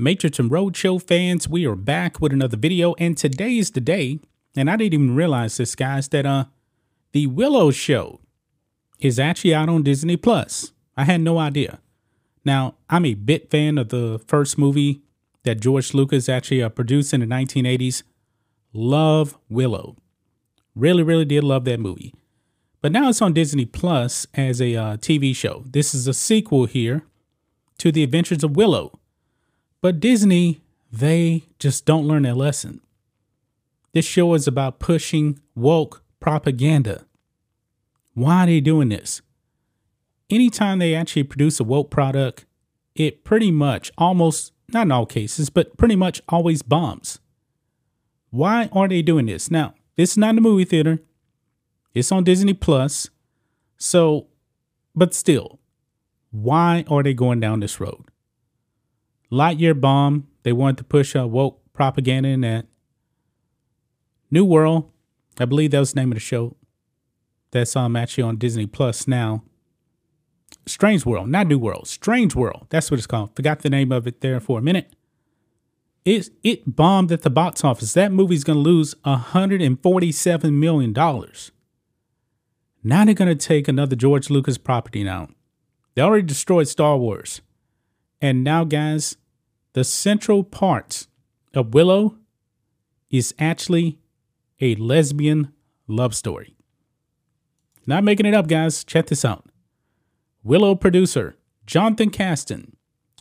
Matrix and Roadshow fans, we are back with another video, and today is the day, and I didn't even realize this, guys, that uh, the Willow show is actually out on Disney Plus. I had no idea. Now, I'm a bit fan of the first movie that George Lucas actually uh, produced in the 1980s. Love Willow. Really, really did love that movie. But now it's on Disney Plus as a uh, TV show. This is a sequel here to The Adventures of Willow but Disney, they just don't learn their lesson. This show is about pushing woke propaganda. Why are they doing this? Anytime they actually produce a woke product, it pretty much almost, not in all cases, but pretty much always bombs. Why are they doing this? Now, this is not a movie theater. It's on Disney Plus. So, but still, why are they going down this road? Lightyear Bomb. They wanted to push a woke propaganda in that. New World. I believe that was the name of the show. That's um actually on Disney Plus now. Strange World, not New World. Strange World. That's what it's called. Forgot the name of it there for a minute. It it bombed at the box office. That movie's gonna lose $147 million. Now they're gonna take another George Lucas property now. They already destroyed Star Wars. And now, guys, the central part of Willow is actually a lesbian love story. Not making it up, guys. Check this out. Willow producer Jonathan Kasdan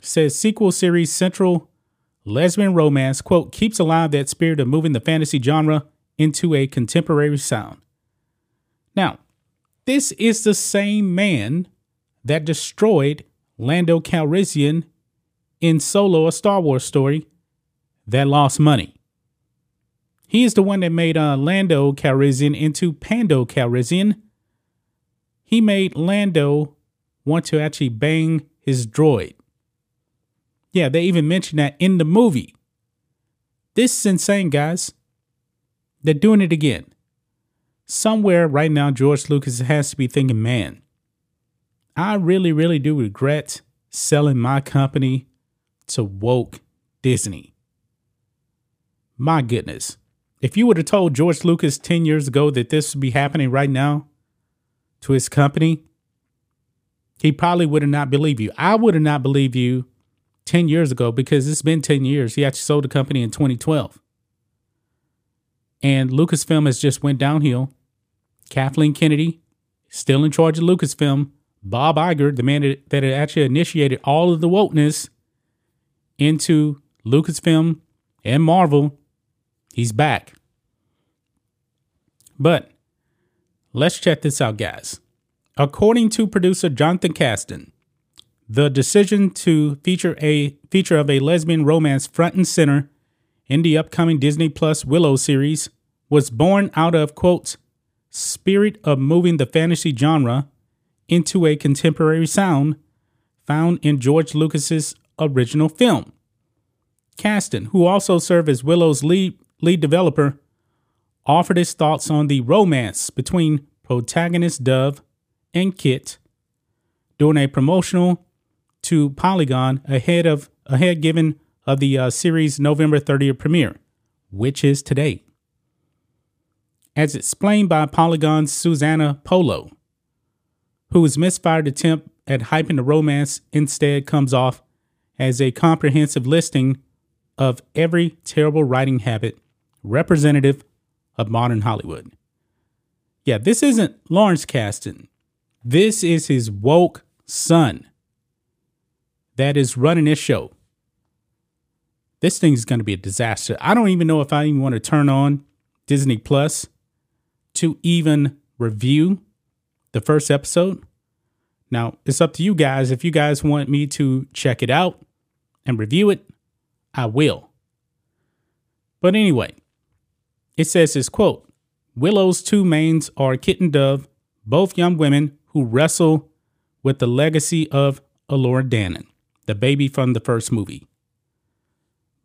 says sequel series central lesbian romance, quote, keeps alive that spirit of moving the fantasy genre into a contemporary sound. Now, this is the same man that destroyed Lando Calrissian in Solo, a Star Wars story, that lost money. He is the one that made uh, Lando Calrissian into Pando Calrissian. He made Lando want to actually bang his droid. Yeah, they even mentioned that in the movie. This is insane, guys. They're doing it again. Somewhere right now, George Lucas has to be thinking, man, I really, really do regret selling my company to woke Disney. My goodness. If you would have told George Lucas 10 years ago that this would be happening right now to his company, he probably would have not believed you. I would have not believed you 10 years ago because it's been 10 years. He actually sold the company in 2012. And Lucasfilm has just went downhill. Kathleen Kennedy, still in charge of Lucasfilm, Bob Iger, the man that actually initiated all of the wokeness into Lucasfilm and Marvel, he's back. But let's check this out, guys. According to producer Jonathan Kasdan, the decision to feature a feature of a lesbian romance front and center in the upcoming Disney Plus Willow series was born out of quote spirit of moving the fantasy genre into a contemporary sound found in George Lucas's original film. Kasdan, who also served as Willow's lead, lead developer, offered his thoughts on the romance between protagonist Dove and Kit during a promotional to Polygon ahead of ahead given of the uh, series November 30th premiere, which is today. As explained by Polygon's Susanna Polo, whose misfired attempt at hyping the romance instead comes off as a comprehensive listing of every terrible writing habit representative of modern Hollywood. Yeah, this isn't Lawrence Kasdan. This is his woke son that is running this show. this thing's going to be a disaster. I don't even know if I even want to turn on Disney Plus to even review the first episode. Now, it's up to you guys. If you guys want me to check it out and review it, I will. But anyway, it says this quote Willow's two mains are Kit and Dove, both young women who wrestle with the legacy of Elora Danan, the baby from the first movie.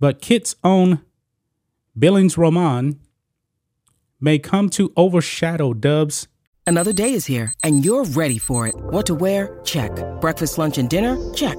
But Kit's own Billings Roman may come to overshadow Dove's. Another day is here, and you're ready for it. What to wear? Check. Breakfast, lunch, and dinner? Check.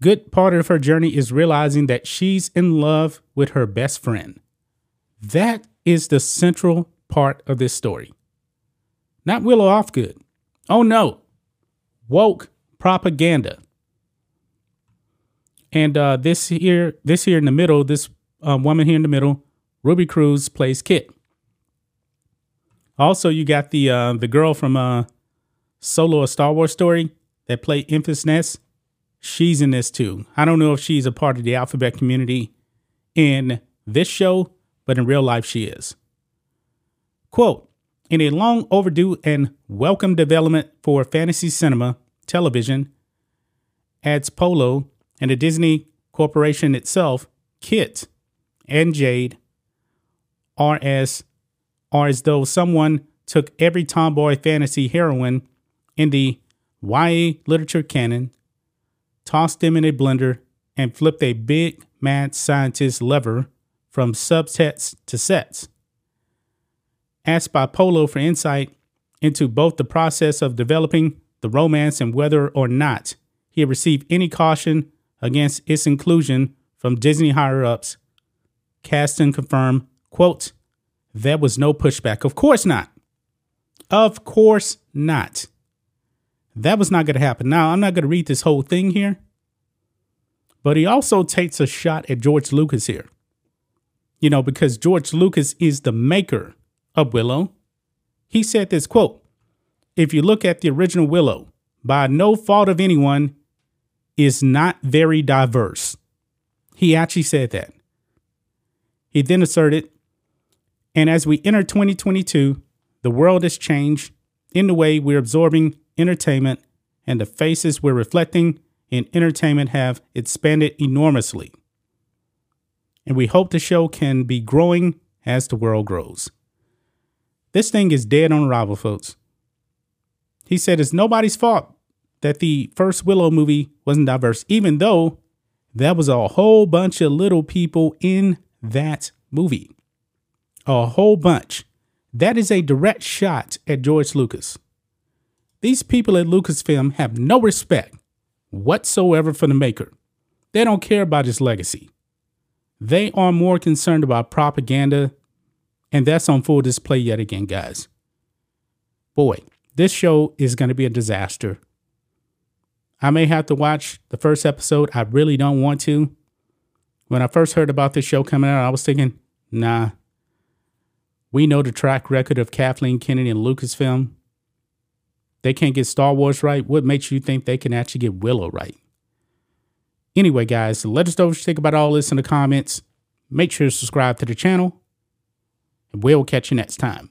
good part of her journey is realizing that she's in love with her best friend. That is the central part of this story. Not Willow Ufgood. Oh no, woke propaganda. And uh, this here, this here in the middle, this uh, woman here in the middle, Ruby Cruz plays Kit. Also, you got the uh, the girl from uh, Solo: A Star Wars Story that played Enfys Nest. She's in this too. I don't know if she's a part of the alphabet community in this show, but in real life, she is. Quote In a long overdue and welcome development for fantasy cinema, television, adds Polo and the Disney Corporation itself, Kit and Jade are as are as though someone took every tomboy fantasy heroine in the YA literature canon, tossed them in a blender, and flipped a big mad scientist lever from subsets to sets. Asked by Polo for insight into both the process of developing the romance and whether or not he had received any caution against its inclusion from Disney higher ups, Kasdan confirmed, quote, there was no pushback. Of course not. Of course not. That was not going to happen. Now, I'm not going to read this whole thing here, but he also takes a shot at George Lucas here. You know, because George Lucas is the maker of Willow. He said this quote If you look at the original Willow, by no fault of anyone, is not very diverse. He actually said that. He then asserted, and as we enter 2022, the world has changed in the way we're absorbing entertainment, and the faces we're reflecting in entertainment have expanded enormously. And we hope the show can be growing as the world grows. This thing is dead on arrival, folks. He said it's nobody's fault that the first Willow movie wasn't diverse, even though there was a whole bunch of little people in that movie. A whole bunch. That is a direct shot at George Lucas. These people at Lucasfilm have no respect whatsoever for the maker. They don't care about his legacy. They are more concerned about propaganda, and that's on full display yet again, guys. Boy, this show is going to be a disaster. I may have to watch the first episode. I really don't want to. When I first heard about this show coming out, I was thinking, nah. We know the track record of Kathleen Kennedy and Lucasfilm. They can't get Star Wars right. What makes you think they can actually get Willow right? Anyway, guys, let us know what you think about all this in the comments. Make sure to subscribe to the channel, and we'll catch you next time.